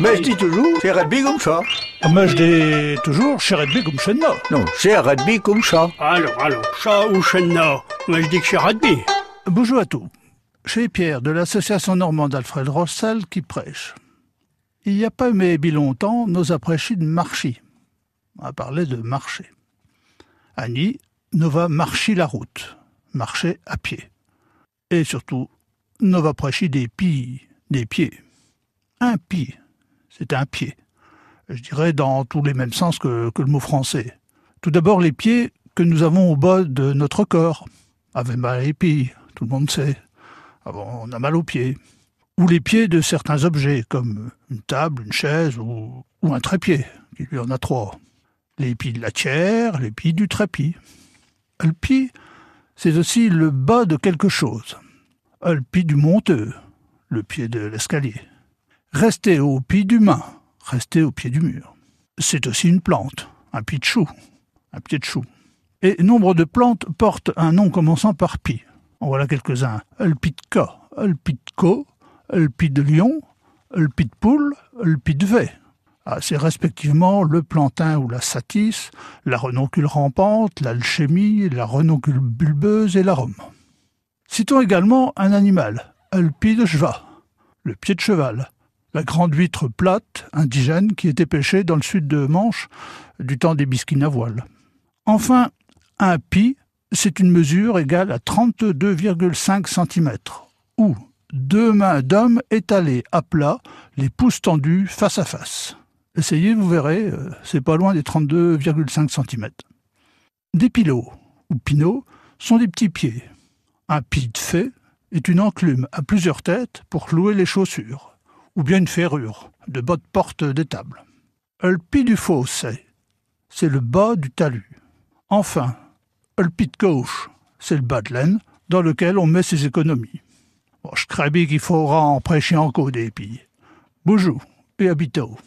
Mais je dis toujours, c'est rugby comme ça. Mais je dis toujours, chez Redby comme moi. Non, c'est rugby comme ça. Alors, alors, chat ou chenna Moi, je dis que c'est rugby. Bonjour à tous. Chez Pierre de l'association normande Alfred Rossel qui prêche. Il n'y a pas mais bien longtemps, nous a prêché de marchi. On a parlé de marché. Annie, nous va marcher la route, marcher à pied. Et surtout, nous va prêcher des pieds, des pieds. Un pied, c'est un pied. Je dirais dans tous les mêmes sens que, le mot français. Tout d'abord, les pieds que nous avons au bas de notre corps. Avait mal les pieds, tout le monde sait. Ah on a mal aux pieds. Ou les pieds de certains objets, comme une table, une chaise ou, un trépied, qui lui en a trois. Les pieds de la tière, les pieds du trépied. Le pied, c'est aussi le bas de quelque chose. Le pied du monteux, le pied de l'escalier. Rester au pied du main, rester au pied du mur. C'est aussi une plante, un pied de chou, un pied de chou. Et nombre de plantes portent un nom commençant par pi. En voilà quelques-uns. Le pied de lion, de poule, vey. Ah, c'est respectivement le plantain ou la satisse, la renoncule rampante, l'alchimie, la renoncule bulbeuse et l'arôme. Citons également un animal, pied de cheval, le pied de cheval, la grande huître plate indigène qui était pêchée dans le sud de Manche du temps des bisquines à voile. Enfin, un pi, c'est une mesure égale à 32,5 cm, ou deux mains d'homme étalées à plat, les pouces tendus face à face. Essayez, vous verrez, euh, c'est pas loin des 32,5 cm. Des pilots, ou pinots, sont des petits pieds. Un pied de fée est une enclume à plusieurs têtes pour clouer les chaussures, ou bien une ferrure de bottes porte des tables. Le pied du faux, c'est, le bas du talus. Enfin, le pied de gauche, c'est le bas de laine dans lequel on met ses économies. Bon, je bien qu'il faudra en prêcher encore des pieds. Bonjour et bientôt.